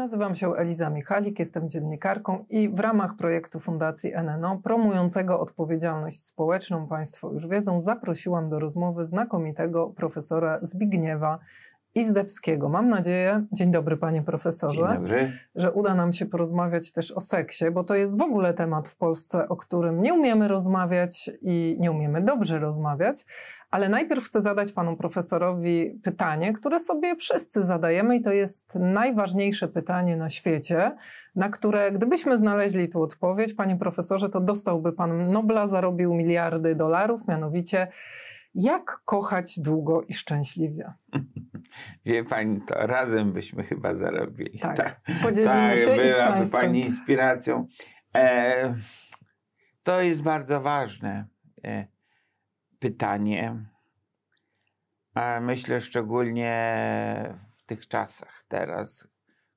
Nazywam się Eliza Michalik, jestem dziennikarką i w ramach projektu Fundacji NNO promującego odpowiedzialność społeczną, Państwo już wiedzą, zaprosiłam do rozmowy znakomitego profesora Zbigniewa Izdebskiego. Mam nadzieję, dzień dobry panie profesorze, dobry. że uda nam się porozmawiać też o seksie, bo to jest w ogóle temat w Polsce, o którym nie umiemy rozmawiać i nie umiemy dobrze rozmawiać. Ale najpierw chcę zadać panu profesorowi pytanie, które sobie wszyscy zadajemy i to jest najważniejsze pytanie na świecie, na które gdybyśmy znaleźli tu odpowiedź, panie profesorze, to dostałby pan Nobla, zarobił miliardy dolarów, mianowicie jak kochać długo i szczęśliwie? Wie pani, to razem byśmy chyba zarobili. Tak, tak. podzielimy tak, się i z państwem. pani inspiracją. E, to jest bardzo ważne e, pytanie. E, myślę szczególnie w tych czasach teraz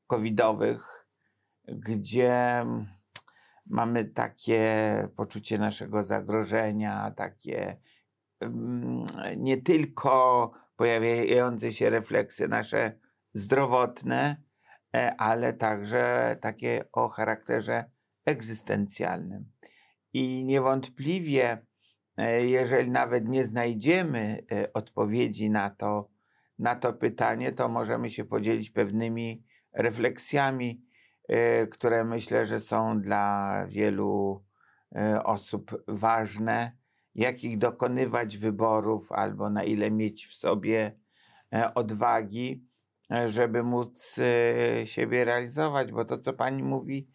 covidowych, gdzie mamy takie poczucie naszego zagrożenia, takie nie tylko pojawiające się refleksje nasze zdrowotne, e, ale także takie o charakterze egzystencjalnym. I niewątpliwie, e, jeżeli nawet nie znajdziemy e, odpowiedzi na to, na to pytanie, to możemy się podzielić pewnymi refleksjami, które myślę, że są dla wielu osób ważne jakich dokonywać wyborów, albo na ile mieć w sobie e, odwagi, e, żeby móc e, siebie realizować, bo to, co pani mówi,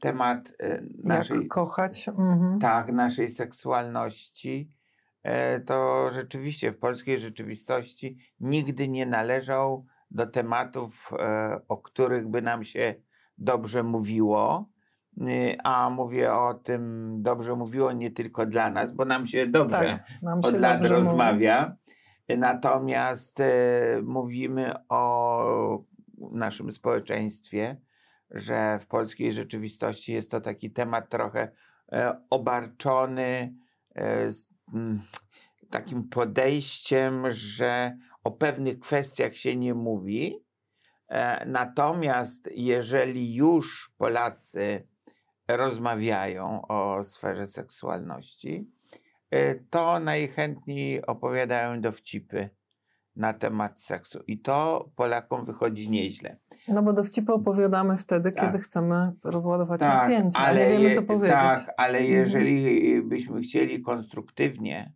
temat naszej. Jak kochać. Mhm. Tak, naszej seksualności. To rzeczywiście w polskiej rzeczywistości nigdy nie należał do tematów, o których by nam się dobrze mówiło. Y, a mówię o tym, dobrze mówiło nie tylko dla nas, bo nam się dobrze tak, nam się od lat dobrze rozmawia. Mówi. Natomiast y, mówimy o naszym społeczeństwie, że w polskiej rzeczywistości jest to taki temat trochę e, obarczony e, z m, takim podejściem, że o pewnych kwestiach się nie mówi. E, natomiast jeżeli już Polacy rozmawiają o sferze seksualności, y, to najchętniej opowiadają dowcipy na temat seksu. I to Polakom wychodzi nieźle. No bo dowcipy opowiadamy wtedy, tak. kiedy chcemy rozładować tak, napięcie, ale nie wiemy, co powiedzieć. Tak, ale mhm. jeżeli byśmy chcieli konstruktywnie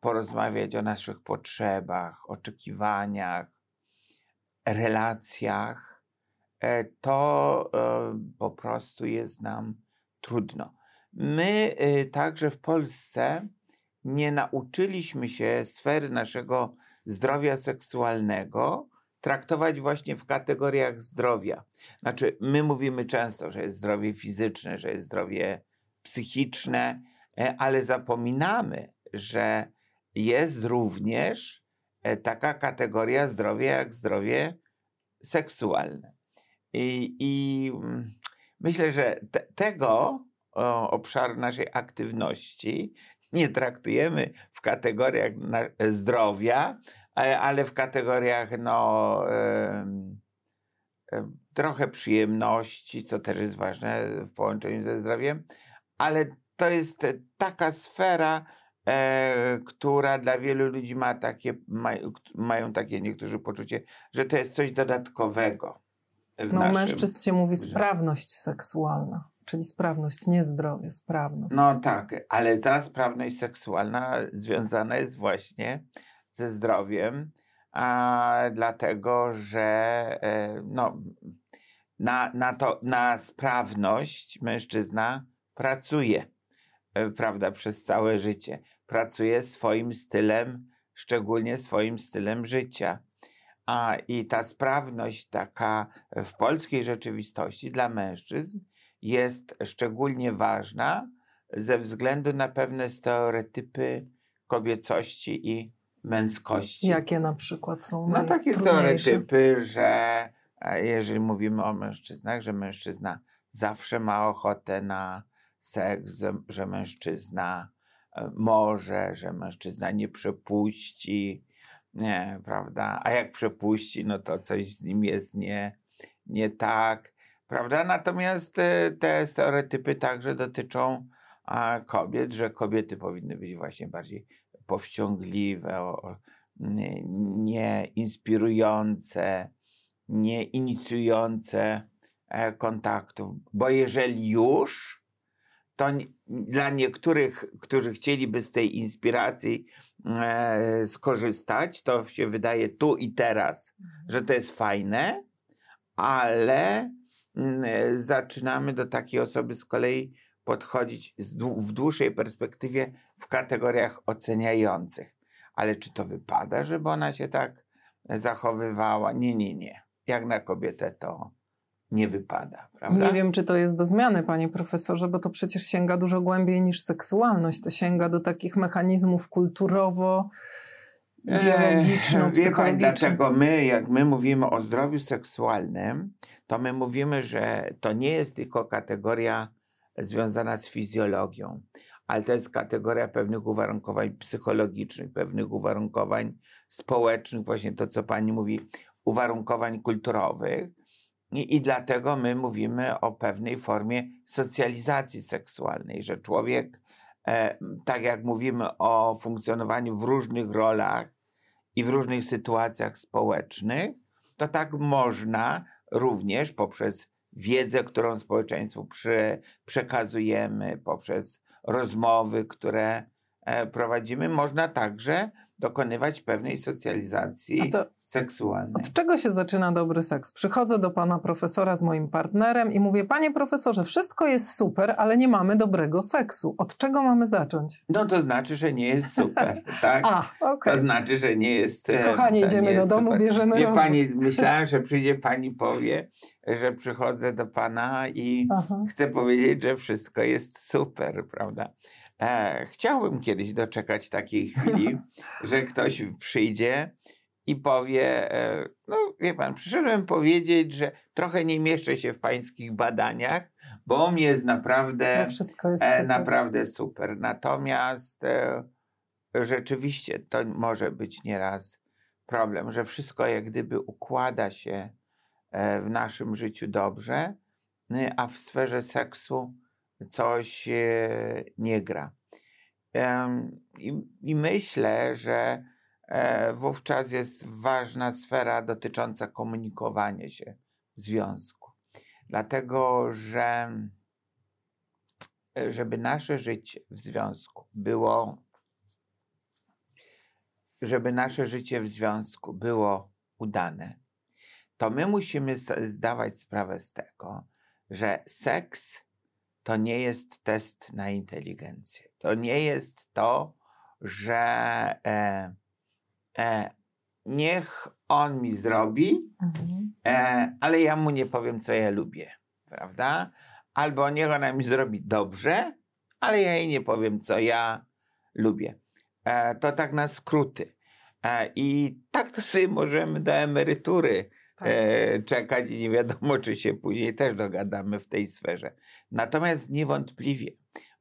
porozmawiać o naszych potrzebach, oczekiwaniach, relacjach, to e, po prostu jest nam trudno. My e, także w Polsce nie nauczyliśmy się sfery naszego zdrowia seksualnego traktować właśnie w kategoriach zdrowia. Znaczy, my mówimy często, że jest zdrowie fizyczne, że jest zdrowie psychiczne, ale zapominamy, że jest również taka kategoria zdrowia jak zdrowie seksualne. I, i mm, myślę, że te, tego o, obszaru naszej aktywności nie traktujemy w kategoriach zdrowia, ale w kategoriach no, trochę przyjemności, co też jest ważne w połączeniu ze zdrowiem, ale to jest taka sfera, e, która dla wielu ludzi ma takie, ma, mają takie niektórzy poczucie, że to jest coś dodatkowego no, naszym... mężczyzn się mówi sprawność seksualna, czyli sprawność, nie zdrowie, sprawność. No tak, ale ta sprawność seksualna związana jest właśnie ze zdrowiem, a dlatego, że e, no, na, na, to, na sprawność mężczyzna pracuje, e, prawda, przez całe życie. Pracuje swoim stylem szczególnie swoim stylem życia. A, I ta sprawność taka w polskiej rzeczywistości dla mężczyzn jest szczególnie ważna ze względu na pewne stereotypy kobiecości i męskości. Jakie na przykład są No takie stereotypy, że e, jeżeli mówimy o mężczyznach, że mężczyzna zawsze ma ochotę na seks, że, że mężczyzna e, może, że mężczyzna nie przepuści, nie, prawda? A jak przepuści, no to coś z nim jest nie, nie tak, prawda? Natomiast e, te stereotypy także dotyczą kobiet, że kobiety powinny być właśnie bardziej powściągliwe, nie, inspirujące, nie inicjujące e, kontaktów, bo jeżeli już, to dla niektórych, którzy chcieliby z tej inspiracji skorzystać, to się wydaje tu i teraz, że to jest fajne, ale mm, e, zaczynamy do takiej osoby z kolei podchodzić w dłuższej perspektywie w kategoriach oceniających. Ale czy to wypada, żeby ona się tak zachowywała? Nie, nie, nie. Jak na kobietę to nie wypada, prawda? Nie wiem, czy to jest do zmiany, panie profesorze, bo to przecież sięga dużo głębiej niż seksualność. To sięga do takich mechanizmów kulturowo, Eee, biologiczno, Wie psychologicznych. dlatego my, jak my mówimy o zdrowiu seksualnym, to my mówimy, że to nie jest tylko kategoria związana z fizjologią, ale to jest kategoria pewnych uwarunkowań psychologicznych, pewnych uwarunkowań społecznych, właśnie to, co pani mówi, uwarunkowań kulturowych. I, dlatego my mówimy o pewnej formie socjalizacji seksualnej, że człowiek, e, tak jak mówimy o funkcjonowaniu w różnych rolach i w różnych sytuacjach społecznych, to tak można również poprzez wiedzę, którą społeczeństwu przy, przekazujemy, poprzez rozmowy, które e, prowadzimy, można także dokonywać pewnej socjalizacji seksualnej. od czego się zaczyna dobry seks? Przychodzę do pana profesora z moim partnerem i mówię, panie profesorze, wszystko jest super, ale nie mamy dobrego seksu. Od czego mamy zacząć? No to znaczy, że nie jest super, tak? A, okej. To znaczy, że nie jest. e, Kochani, to idziemy do domu, super. bierzemy Nie, pani, myślałem, że przyjdzie pani powie, że przychodzę do pana i Aha. chcę powiedzieć, że wszystko jest super, prawda? E, chciałbym kiedyś doczekać takiej chwili, że ktoś przyjdzie i powie, e, no wie pan, przyszedłem powiedzieć, że trochę nie mieszczę się w pańskich badaniach, bo mnie jest naprawdę No, jest E, naprawdę super. Natomiast e, rzeczywiście to może być nieraz problem, że wszystko jak gdyby układa się e, w naszym życiu dobrze, y, a w sferze seksu coś e, nie gra. I, myślę, że e, wówczas jest ważna sfera dotycząca komunikowania się w związku. Dlatego, że e, żeby nasze życie w związku było, żeby nasze życie w związku było udane, to my musimy zdawać sprawę z tego, że seks to nie jest test na inteligencję. To nie jest to, że e, e, niech on mi zrobi, Mhm. E, ale ja mu nie powiem, co ja lubię, prawda? Albo niech ona mi zrobi dobrze, ale ja jej nie powiem, co ja lubię. E, to tak na skróty. E, I tak to sobie możemy do emerytury Tak. e, czekać i nie wiadomo, czy się później też dogadamy w tej sferze. Natomiast niewątpliwie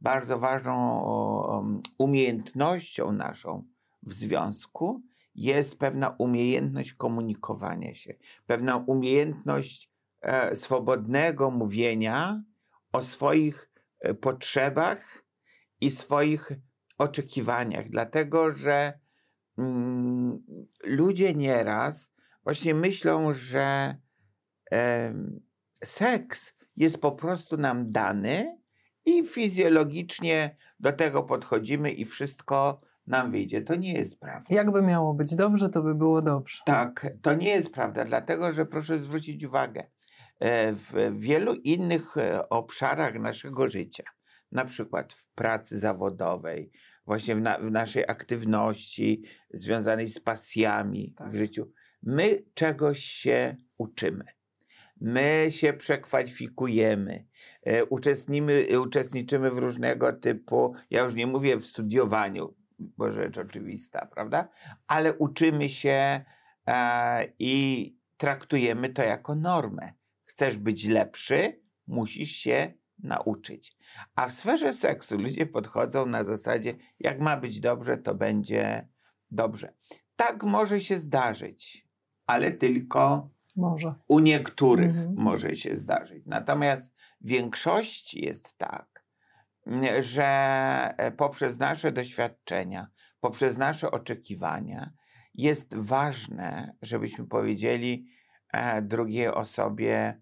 bardzo ważną um, umiejętnością naszą w związku jest pewna umiejętność komunikowania się, pewna umiejętność e, swobodnego mówienia o swoich e, potrzebach i swoich oczekiwaniach, dlatego że mm, ludzie nieraz właśnie myślą, że em, seks jest po prostu nam dany i fizjologicznie do tego podchodzimy i wszystko nam wyjdzie. To nie jest prawda. Jakby miało być dobrze, to by było dobrze. Tak, to nie jest prawda, dlatego że proszę zwrócić uwagę, e, w wielu innych e, obszarach naszego życia, na przykład w pracy zawodowej, właśnie w, na, w naszej aktywności związanej z pasjami Tak. w życiu. My czegoś się uczymy. My się przekwalifikujemy, e, e, uczestniczymy w różnego typu, ja już nie mówię w studiowaniu, bo rzecz oczywista, prawda? Ale uczymy się e, i traktujemy to jako normę. Chcesz być lepszy, musisz się nauczyć. A w sferze seksu ludzie podchodzą na zasadzie, jak ma być dobrze, to będzie dobrze. Tak może się zdarzyć, ale tylko Może. u niektórych Mhm. może się zdarzyć. Natomiast w większości jest tak, że e, poprzez nasze doświadczenia, poprzez nasze oczekiwania, jest ważne, żebyśmy powiedzieli e, drugiej osobie,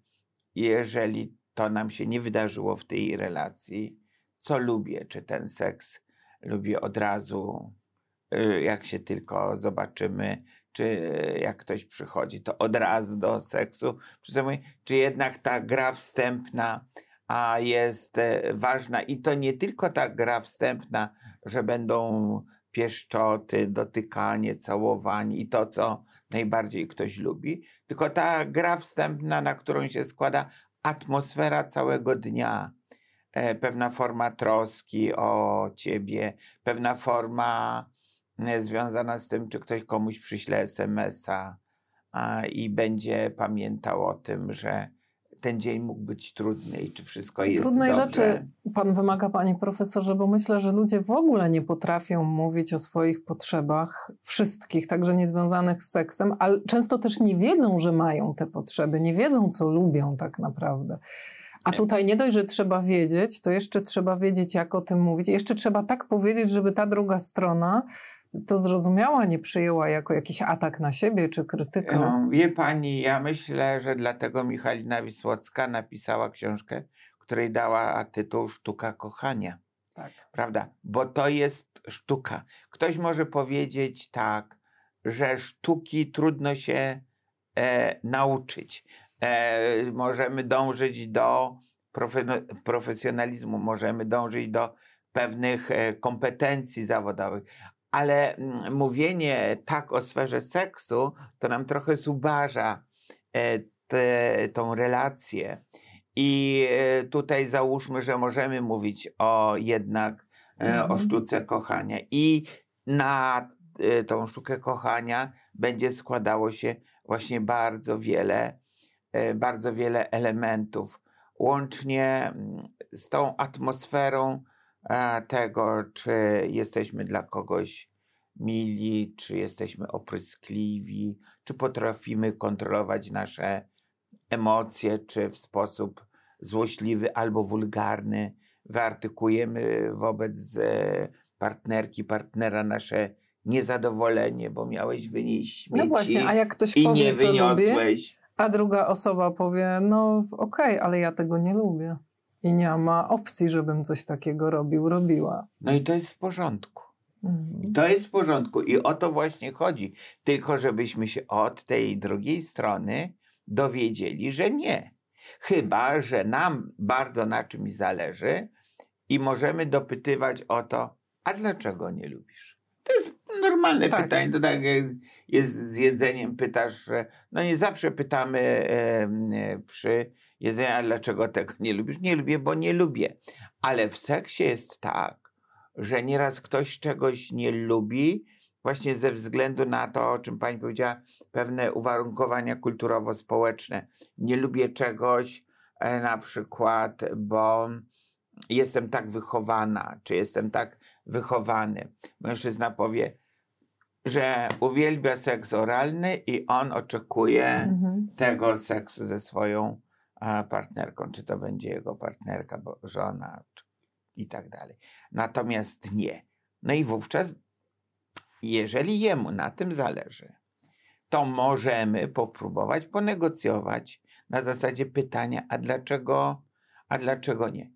jeżeli to nam się nie wydarzyło w tej relacji, co lubię, czy ten seks lubię od razu, y, jak się tylko zobaczymy, czy jak ktoś przychodzi, to od razu do seksu, czy jednak ta gra wstępna a jest e, ważna? I to nie tylko ta gra wstępna, że będą pieszczoty, dotykanie, całowanie i to, co najbardziej ktoś lubi, tylko ta gra wstępna, na którą się składa atmosfera całego dnia, e, pewna forma troski o ciebie, pewna forma związana z tym, czy ktoś komuś przyśle SMS-a i będzie pamiętał o tym, że ten dzień mógł być trudny i czy wszystko jest Trudnej dobrze. rzeczy pan wymaga, panie profesorze, bo myślę, że ludzie w ogóle nie potrafią mówić o swoich potrzebach, wszystkich, także niezwiązanych z seksem, ale często też nie wiedzą, że mają te potrzeby, nie wiedzą, co lubią tak naprawdę. A tutaj nie dość, że trzeba wiedzieć, to jeszcze trzeba wiedzieć, jak o tym mówić. Jeszcze trzeba tak powiedzieć, żeby ta druga strona to zrozumiała, nie przyjęła jako jakiś atak na siebie czy krytykę. No, wie pani, ja myślę, że dlatego Michalina Wisłocka napisała książkę, której dała tytuł Sztuka kochania. Tak. Prawda? Bo to jest sztuka. Ktoś może powiedzieć tak, że sztuki trudno się e, nauczyć. E, możemy dążyć do profe, profesjonalizmu, możemy dążyć do pewnych e, kompetencji zawodowych, ale mm, mówienie tak o sferze seksu, to nam trochę zubaża e, te, tą relację. I e, tutaj załóżmy, że możemy mówić o jednak e, o Mhm. sztuce kochania. I na tą sztukę kochania będzie składało się właśnie bardzo wiele, bardzo wiele elementów, łącznie mm, z tą atmosferą tego, czy jesteśmy dla kogoś mili, czy jesteśmy opryskliwi, czy potrafimy kontrolować nasze emocje, czy w sposób złośliwy albo wulgarny wyartykujemy wobec e, partnerki, partnera nasze niezadowolenie, bo miałeś wynieść śmieci No właśnie, a jak ktoś i powie, nie wyniosłeś. a druga osoba powie, no okej, ale ja tego nie lubię. I nie ma opcji, żebym coś takiego robił, robiła. No i to jest w porządku. Mhm. To jest w porządku i o to właśnie chodzi. Tylko żebyśmy się od tej drugiej strony dowiedzieli, że nie. Chyba, że nam bardzo na czymś zależy i możemy dopytywać o to, a dlaczego nie lubisz? Normalne Tak. pytanie. To tak jak jest, z jedzeniem, pytasz, że no nie zawsze pytamy e, przy jedzeniu, a dlaczego tego nie lubisz? Nie lubię, bo nie lubię. Ale w seksie jest tak, że nieraz ktoś czegoś nie lubi, właśnie ze względu na to, o czym pani powiedziała, pewne uwarunkowania kulturowo-społeczne. Nie lubię czegoś e, na przykład, bo jestem tak wychowana, czy jestem tak wychowany. Mężczyzna powie, że uwielbia seks oralny i on oczekuje Mhm. tego seksu ze swoją a, partnerką, czy to będzie jego partnerka, bo żona czy, i tak dalej. Natomiast nie. No i wówczas, jeżeli jemu na tym zależy, to możemy popróbować ponegocjować na zasadzie pytania, a dlaczego, a dlaczego nie?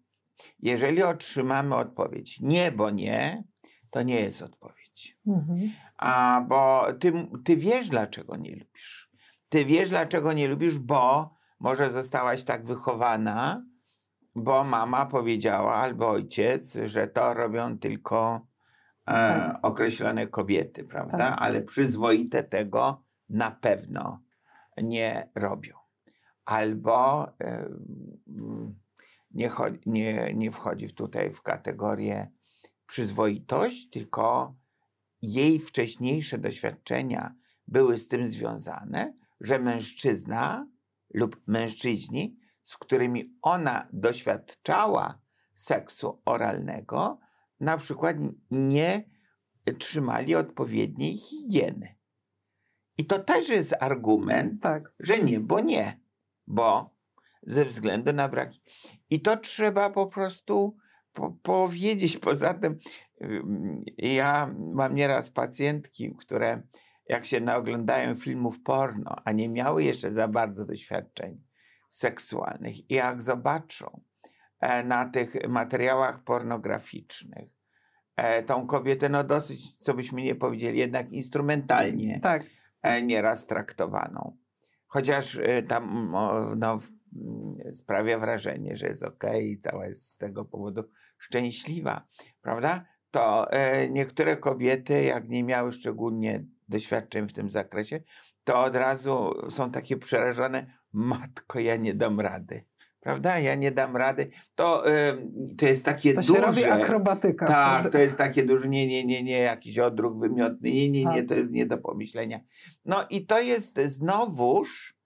Jeżeli otrzymamy odpowiedź nie, bo nie, to nie jest odpowiedź. Mhm. A bo ty, ty wiesz, dlaczego nie lubisz. Ty wiesz, dlaczego nie lubisz, bo może zostałaś tak wychowana, bo mama powiedziała albo ojciec, że to robią tylko tak. określone kobiety, prawda? Tak. Ale przyzwoite tego na pewno nie robią. Albo e, nie, nie, nie wchodzi tutaj w kategorię przyzwoitość, tylko jej wcześniejsze doświadczenia były z tym związane, że mężczyzna lub mężczyźni, z którymi ona doświadczała seksu oralnego, na przykład nie trzymali odpowiedniej higieny. I to też jest argument, tak. że nie, bo nie, bo ze względu na braki. I to trzeba po prostu po powiedzieć. Poza tym, ja mam nieraz pacjentki, które jak się naoglądają filmów porno, a nie miały jeszcze za bardzo doświadczeń seksualnych, i jak zobaczą e, na tych materiałach pornograficznych e, tą kobietę, no dosyć, co byśmy nie powiedzieli, jednak instrumentalnie tak. E, nieraz traktowaną. Chociaż tam no, sprawia wrażenie, że jest ok i cała jest z tego powodu szczęśliwa, prawda? To niektóre kobiety, jak nie miały szczególnie doświadczeń w tym zakresie, to od razu są takie przerażone, matko, ja nie dam rady. Prawda? Ja nie dam rady. To, to jest takie to duże. To się robi akrobatyka. Tak, to jest takie duże, nie, nie, nie, nie, jakiś odruch wymiotny, nie, nie, nie, tak. to jest nie do pomyślenia. No i to jest znowuż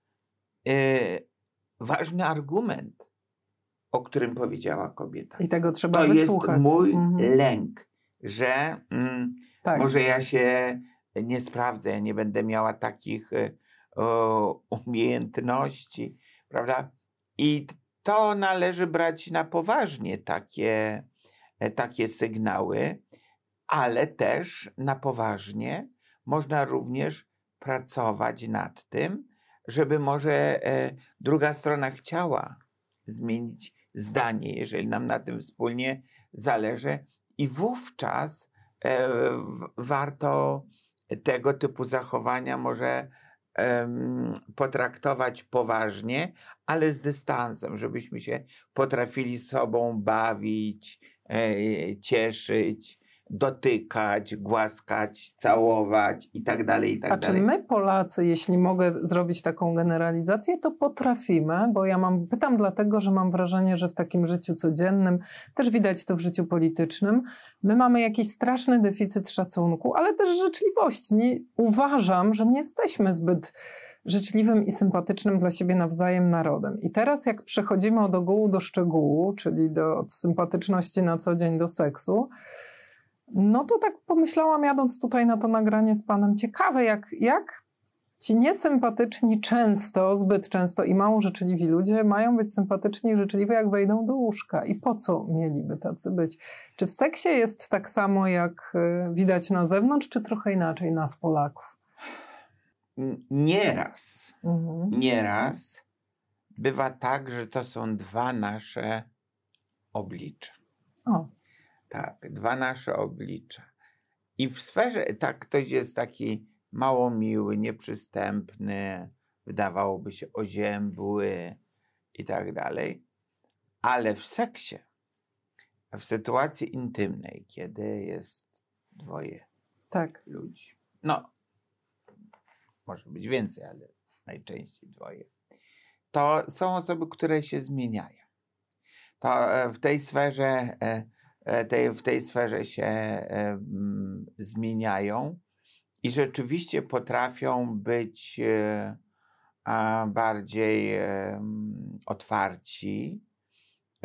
y, ważny argument, o którym powiedziała kobieta. I tego trzeba to wysłuchać. To jest mój mhm. lęk, że mm, tak. może ja się nie sprawdzę, nie będę miała takich e, o, umiejętności, prawda? I to należy brać na poważnie, takie, e, takie sygnały, ale też na poważnie można również pracować nad tym, żeby może e, druga strona chciała zmienić zdanie, jeżeli nam na tym wspólnie zależy, i wówczas e, warto tego typu zachowania może um, potraktować poważnie, ale z dystansem, żebyśmy się potrafili sobą bawić, e, cieszyć, dotykać, głaskać, całować i tak dalej, i tak A dalej. czy my Polacy, jeśli mogę zrobić taką generalizację, to potrafimy, bo ja mam, pytam dlatego, że mam wrażenie, że w takim życiu codziennym, też widać to w życiu politycznym, my mamy jakiś straszny deficyt szacunku, ale też życzliwości. Nie, uważam, że nie jesteśmy zbyt życzliwym i sympatycznym dla siebie nawzajem narodem. I teraz, jak przechodzimy od ogółu do szczegółu, czyli do, od sympatyczności na co dzień do seksu, no to tak pomyślałam, jadąc tutaj na to nagranie z panem, ciekawe, jak, jak ci niesympatyczni często, zbyt często i mało życzliwi ludzie mają być sympatyczni i życzliwi, jak wejdą do łóżka. I po co mieliby tacy być? Czy w seksie jest tak samo, jak y, widać na zewnątrz, czy trochę inaczej nas, Polaków? Nieraz, mhm. nieraz bywa tak, że to są dwa nasze oblicza. O. Tak, dwa nasze oblicza. I w sferze, tak, ktoś jest taki mało miły, nieprzystępny, wydawałoby się oziębły i tak dalej. Ale w seksie, w sytuacji intymnej, kiedy jest dwoje tak. ludzi, no, może być więcej, ale najczęściej dwoje, to są osoby, które się zmieniają. To e, w tej sferze e, tej, w tej sferze się e, zmieniają i rzeczywiście potrafią być e, bardziej otwarci,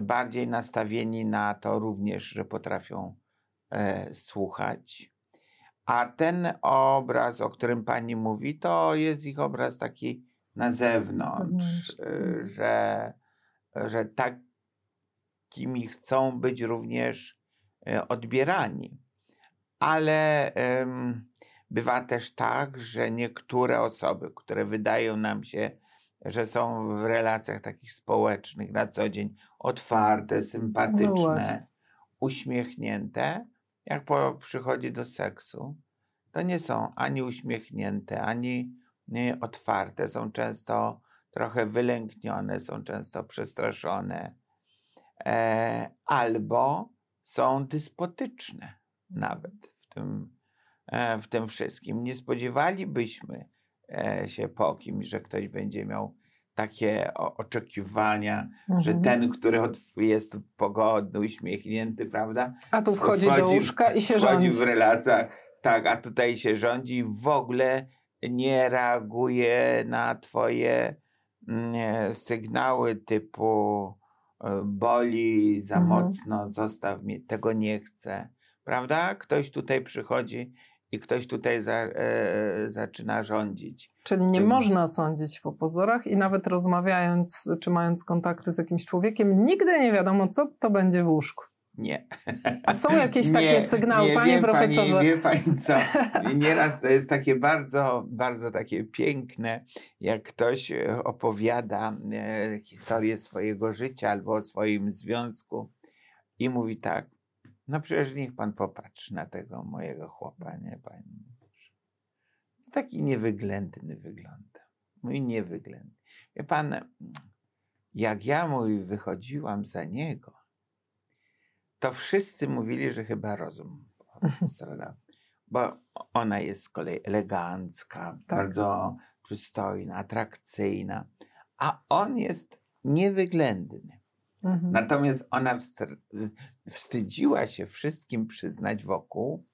bardziej nastawieni na to również, że potrafią słuchać. A ten obraz, o którym pani mówi, to jest ich obraz taki na zewnątrz, że, że tak jakimi chcą być również e, odbierani. Ale bywa też tak, że niektóre osoby, które wydają nam się, że są w relacjach takich społecznych na co dzień otwarte, sympatyczne, no uśmiechnięte, jak po, przychodzi do seksu, to nie są ani uśmiechnięte, ani nie, otwarte. Są często trochę wylęknione, są często przestraszone e, albo są dyspotyczne nawet w tym, e, w tym wszystkim. Nie spodziewalibyśmy e, się po kimś, że ktoś będzie miał takie oczekiwania, że Mhm. ten, który jest pogodny, uśmiechnięty, prawda? A tu wchodzi, do wchodzi- łóżka i się rządzi. w relacjach, tak, a tutaj się rządzi i w ogóle nie reaguje na twoje mm, e, sygnały typu e, boli za Mhm. mocno, zostaw mnie, tego nie chcę, prawda? Ktoś tutaj przychodzi i ktoś tutaj za, e, zaczyna rządzić. Czyli nie tym- można sądzić po pozorach i nawet rozmawiając czy mając kontakty z jakimś człowiekiem, nigdy nie wiadomo, co to będzie w łóżku. Nie. A są jakieś takie sygnały, nie, panie wie profesorze? Pani, wie pani co, nieraz to jest takie bardzo, bardzo takie piękne, jak ktoś e, opowiada e, historię swojego życia albo o swoim związku i mówi tak, no przecież niech pan popatrzy na tego mojego chłopa, nie pani? Taki niewyględny wygląda. Mój niewyględny. Wie pan, jak ja mój wychodziłam za niego, to wszyscy mówili, że chyba rozum strada. Bo ona jest z kolei elegancka, Tak. bardzo przystojna, atrakcyjna, a on jest niewyględny. Mhm. Natomiast ona wstydziła się wszystkim przyznać wokół,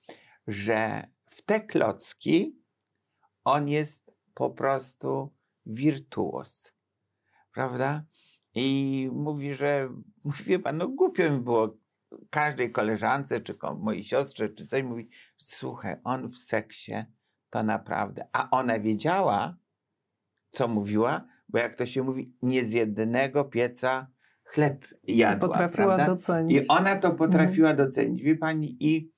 że w te klocki on jest po prostu wirtuos. Prawda? I mówi, że wie pan, no głupio mi było każdej koleżance, czy mojej siostrze, czy coś, mówi, słuchaj, on w seksie to naprawdę. A ona wiedziała, co mówiła, bo jak to się mówi, nie z jednego pieca chleb I jadła. potrafiła prawda? docenić. I ona to potrafiła docenić. Wie pani, i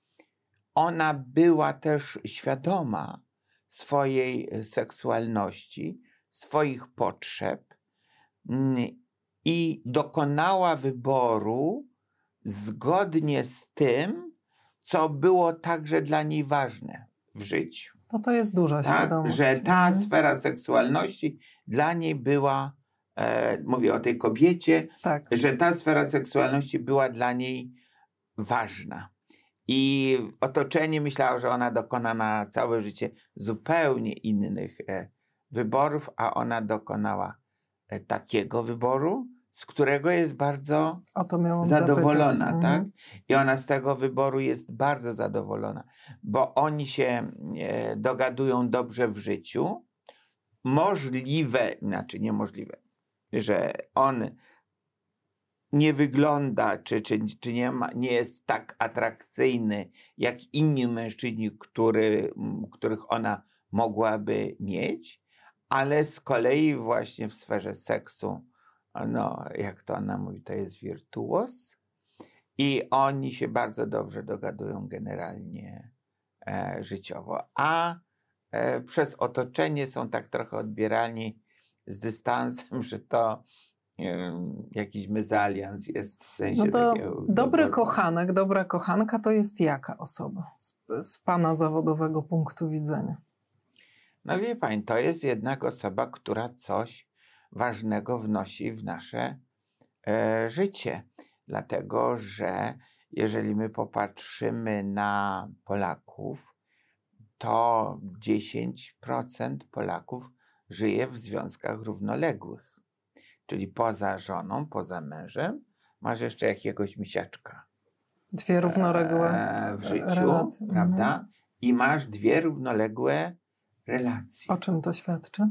ona była też świadoma swojej e, seksualności, swoich potrzeb mm, i dokonała wyboru zgodnie z tym, co było także dla niej ważne w życiu. No to jest duża Tak? świadomość. Że ta Mhm. sfera seksualności dla niej była, e, mówię o tej kobiecie, Tak. że ta sfera seksualności była dla niej ważna. I otoczenie myślało, że ona dokona na całe życie zupełnie innych e, wyborów, a ona dokonała e, takiego wyboru, z którego jest bardzo zadowolona, zapytać. tak? Mhm. I ona z tego wyboru jest bardzo zadowolona, bo oni się e, dogadują dobrze w życiu. Możliwe, znaczy niemożliwe, że on nie wygląda, czy, czy, czy nie, ma, nie jest tak atrakcyjny jak inni mężczyźni, który, których ona mogłaby mieć, ale z kolei właśnie w sferze seksu, no, jak to ona mówi, to jest wirtuos. I oni się bardzo dobrze dogadują generalnie e, życiowo, a e, przez otoczenie są tak trochę odbierani z dystansem, że to jakiś mezalians jest w sensie No to takiego dobry kochanek, dobra kochanka to jest jaka osoba z, z pana zawodowego punktu widzenia? No wie pani, to jest jednak osoba, która coś ważnego wnosi w nasze e, życie. Dlatego, że jeżeli my popatrzymy na Polaków, to 10% Polaków żyje w związkach równoległych. Czyli poza żoną, poza mężem, masz jeszcze jakiegoś misiaczka Dwie równoległe e, w życiu, relacje. prawda? Mhm. I masz dwie równoległe relacje. O czym to świadczy?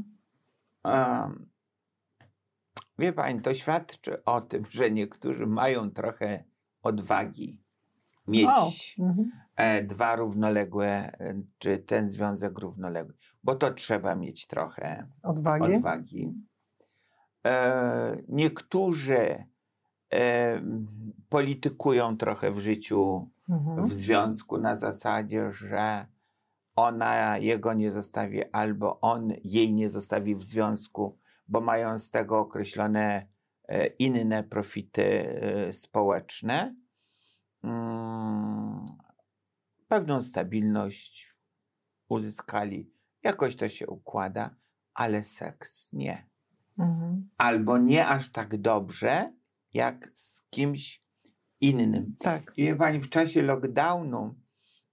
Wie pani, to świadczy o tym, że niektórzy mają trochę odwagi mieć O, mhm. e, dwa równoległe, e, czy ten związek równoległy, bo to trzeba mieć trochę Odwagi. odwagi. E, niektórzy e, politykują trochę w życiu Mhm. w związku na zasadzie, że ona jego nie zostawi, albo on jej nie zostawi w związku, bo mają z tego określone e, inne profity e, społeczne. Mm, Pewną stabilność uzyskali, jakoś to się układa, ale seks nie. Mhm. Albo nie aż tak dobrze, jak z kimś innym. Tak. I wie pani, w czasie lockdownu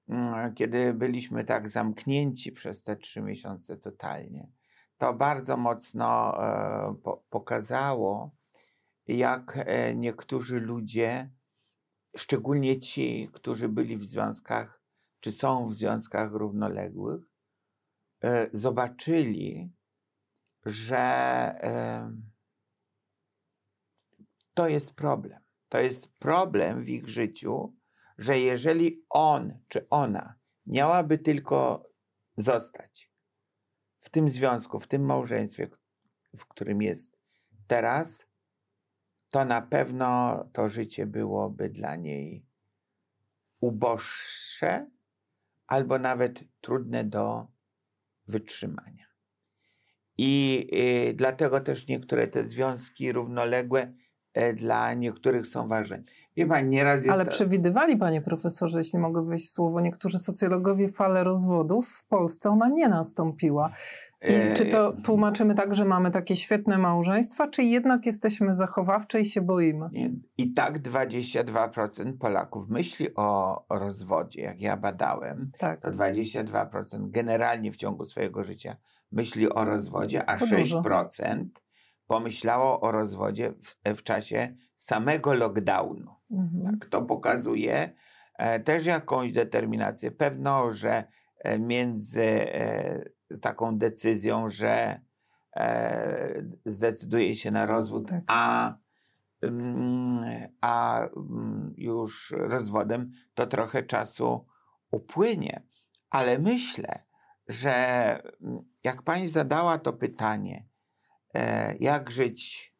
mm, kiedy byliśmy tak zamknięci przez te trzy miesiące totalnie, to bardzo mocno e, po, pokazało, jak e, niektórzy ludzie, szczególnie ci, którzy byli w związkach, czy są w związkach równoległych, e, zobaczyli, że to jest problem. To jest problem w ich życiu, że jeżeli on czy ona miałaby tylko zostać w tym związku, w tym małżeństwie, w którym jest teraz, to na pewno to życie byłoby dla niej uboższe albo nawet trudne do wytrzymania. I y, dlatego też niektóre te związki równoległe dla niektórych są ważne. Wie pani, nieraz jest... Ale przewidywali, panie profesorze, jeśli mogę wejść słowo, niektórzy socjologowie falę rozwodów w Polsce, ona nie nastąpiła. I e, czy to tłumaczymy tak, że mamy takie świetne małżeństwa, czy jednak jesteśmy zachowawcze i się boimy? I tak 22% Polaków myśli o, o rozwodzie. Jak ja badałem, tak. to 22% generalnie w ciągu swojego życia myśli o rozwodzie, a to 6% dużo pomyślało o rozwodzie w, w czasie samego lockdownu. Mhm. Tak, to pokazuje e, też jakąś determinację, pewną, że e, między e, taką decyzją, że e, zdecyduje się na rozwód, tak. a, mm, a mm, już rozwodem, to trochę czasu upłynie. Ale myślę, że mm, jak pani zadała to pytanie, E, jak żyć.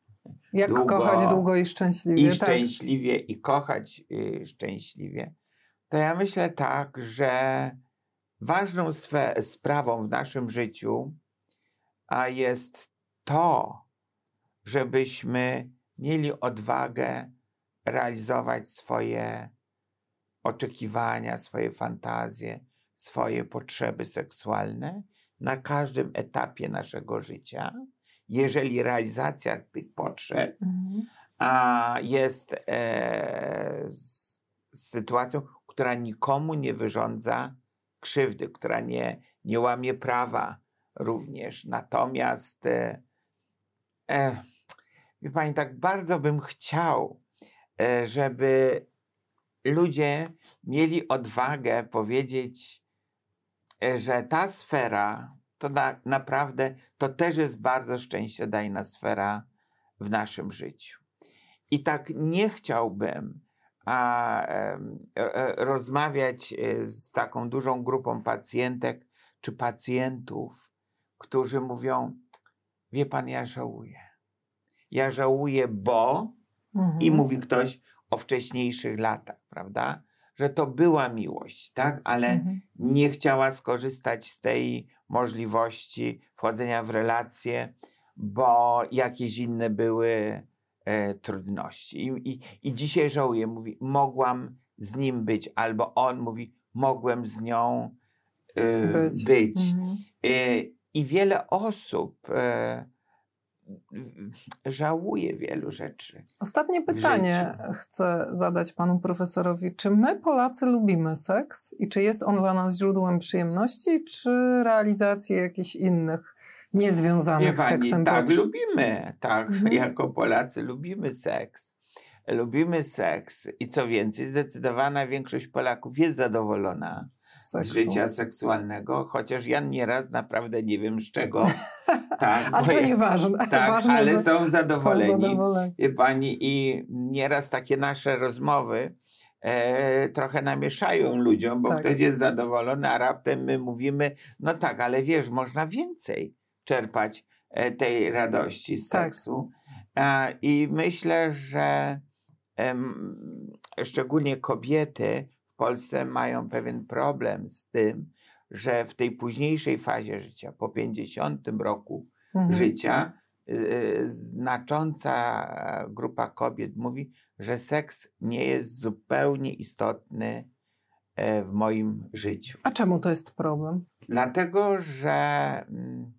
Jak długo, kochać długo i szczęśliwie. I tak. szczęśliwie, i kochać y, szczęśliwie. To ja myślę tak, że ważną swe, sprawą w naszym życiu a jest to, żebyśmy mieli odwagę realizować swoje oczekiwania, swoje fantazje, swoje potrzeby seksualne na każdym etapie naszego życia jeżeli realizacja tych potrzeb mhm. a, jest e, z, z sytuacją, która nikomu nie wyrządza krzywdy, która nie, nie łamie prawa również. Natomiast, e, e, wie pani, tak bardzo bym chciał, e, żeby ludzie mieli odwagę powiedzieć, e, że ta sfera to na, naprawdę to też jest bardzo szczęściodajna sfera w naszym życiu. I tak nie chciałbym a, e, rozmawiać e, z taką dużą grupą pacjentek czy pacjentów, którzy mówią: Wie pan, ja żałuję. Ja żałuję, bo. Mhm. I mówi ktoś o wcześniejszych latach, prawda? Że to była miłość, tak? Ale mhm. nie chciała skorzystać z tej możliwości wchodzenia w relacje, bo jakieś inne były e, trudności. I, i, I dzisiaj żałuję, mówi, mogłam z nim być, albo on mówi, mogłem z nią e, być. być. Mhm. E, I wiele osób e, żałuje wielu rzeczy. Ostatnie pytanie chcę zadać panu profesorowi. Czy my, Polacy, lubimy seks i czy jest on dla nas źródłem przyjemności, czy realizacji jakichś innych niezwiązanych z seksem? Tak, potrzeb? lubimy. Tak, mhm. jako Polacy lubimy seks. Lubimy seks i co więcej, zdecydowana większość Polaków jest zadowolona Seksu. z życia seksualnego, chociaż ja nieraz naprawdę nie wiem z czego. tak, Ale to nieważne. Tak, Ważne, ale są zadowoleni. są zadowoleni. Pani, I nieraz takie nasze rozmowy e, trochę namieszają ludziom, bo tak. ktoś jest zadowolony, a raptem my mówimy, no tak, ale wiesz, można więcej czerpać e, tej radości z tak. seksu. E, I myślę, że szczególnie kobiety Polsce mają pewien problem z tym, że w tej późniejszej fazie życia, po 50 roku mhm. życia, y, y, znacząca grupa kobiet mówi, że seks nie jest zupełnie istotny e, w moim życiu. A czemu to jest problem? Dlatego, że mm,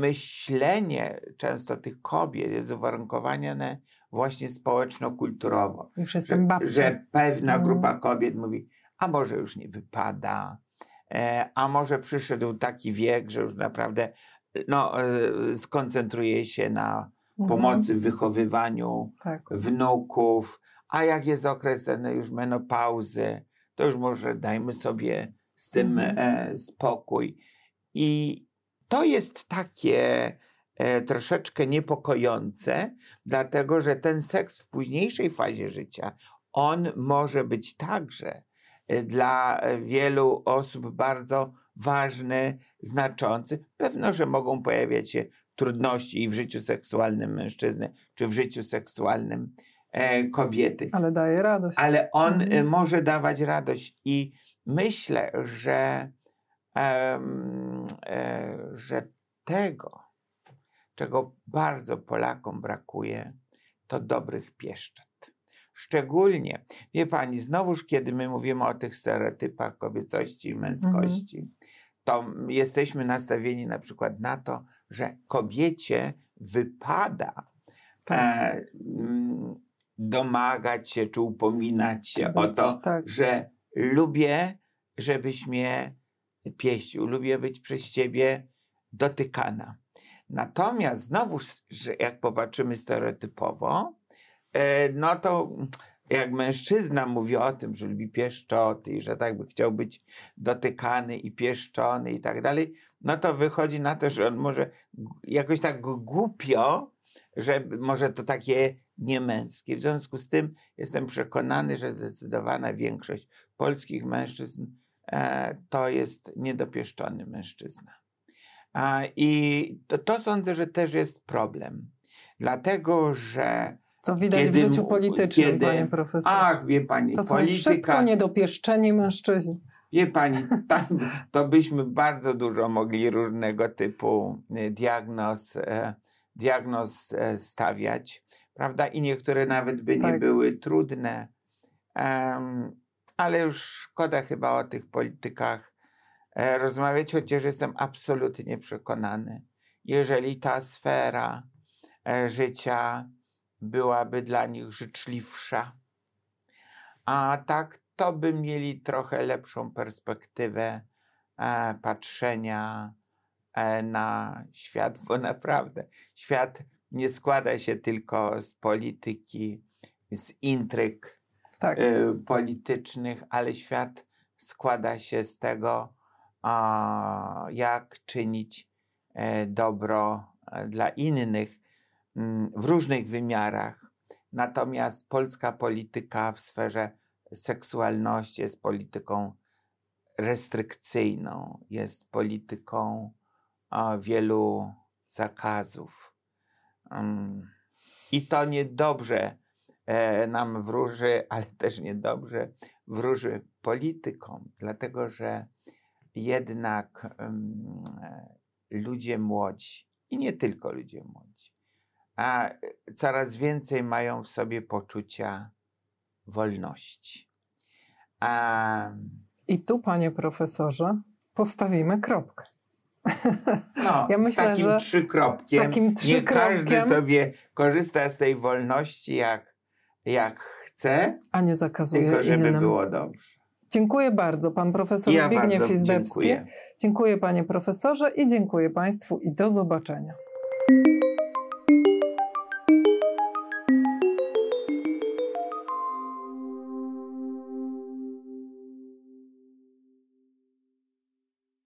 myślenie często tych kobiet jest uwarunkowane właśnie społeczno-kulturowo. Już jestem babcią. Że pewna mm. grupa kobiet mówi, a może już nie wypada, e, a może przyszedł taki wiek, że już naprawdę no, e, skoncentruje się na Mhm. pomocy w wychowywaniu Tak. wnuków, a jak jest okres ten już menopauzy, to już może dajmy sobie z tym Mhm. e, spokój. I to jest takie e, troszeczkę niepokojące, dlatego że ten seks w późniejszej fazie życia, on może być także e, dla e, wielu osób bardzo ważny, znaczący. Pewno, że mogą pojawiać się trudności i w życiu seksualnym mężczyzny, czy w życiu seksualnym e, kobiety Ale daje radość. ale on Mhm. y, może dawać radość. I myślę, że, em, e, że tego, czego bardzo Polakom brakuje, to dobrych pieszczot. Szczególnie, wie pani, znowuż kiedy my mówimy o tych stereotypach kobiecości i męskości, to m- jesteśmy nastawieni na przykład na to, że kobiecie wypada Tak. e, domagać się czy upominać się o Być, to, tak. że lubię, żebyś mnie pieścił, lubię być przez ciebie dotykana. Natomiast znowu, że jak popatrzymy stereotypowo, e, no to jak mężczyzna mówi o tym, że lubi pieszczoty i że tak by chciał być dotykany i pieszczony i tak dalej, no to wychodzi na to, że on może jakoś tak głupio, że może to takie niemęskie. W związku z tym jestem przekonany, że zdecydowana większość polskich mężczyzn e, to jest niedopieszczony mężczyzna. I to, to sądzę, że też jest problem. Dlatego, że Co widać kiedy w życiu politycznym, kiedy- panie profesorze. ach, wie pani, to są wszystko polityka, niedopieszczeni mężczyźni. wie pani, tam to byśmy bardzo dużo mogli różnego typu y, diagnoz, e, diagnoz e, stawiać, prawda? I niektóre nawet by nie Tak. były trudne, Em, ale już szkoda chyba o tych politykach e, rozmawiać, chociaż jestem absolutnie przekonany, jeżeli ta sfera e, życia byłaby dla nich życzliwsza, a tak to by mieli trochę lepszą perspektywę e, patrzenia e, na świat, bo naprawdę świat nie składa się tylko z polityki, z intryg Tak. e, politycznych, ale świat składa się z tego, jak czynić e, dobro e, dla innych mm, w różnych wymiarach. Natomiast polska polityka w sferze seksualności jest polityką restrykcyjną, jest polityką wielu zakazów. Mm, I to niedobrze e, nam wróży, ale też niedobrze wróży politykom, dlatego że jednak e, ludzie młodzi i nie tylko ludzie młodzi, a coraz więcej mają w sobie poczucia wolności. A, I tu, panie profesorze, postawimy kropkę. no, Ja z myślę, takim że trzykropkiem. z takim Nie każdy trzykropkiem- sobie korzysta z tej wolności jak, jak chce, A nie zakazuje tylko żeby innym. było dobrze. Dziękuję bardzo, pan profesor Ja Zbigniew Izdebski. dziękuję. Dziękuję panie profesorze i dziękuję państwu i do zobaczenia.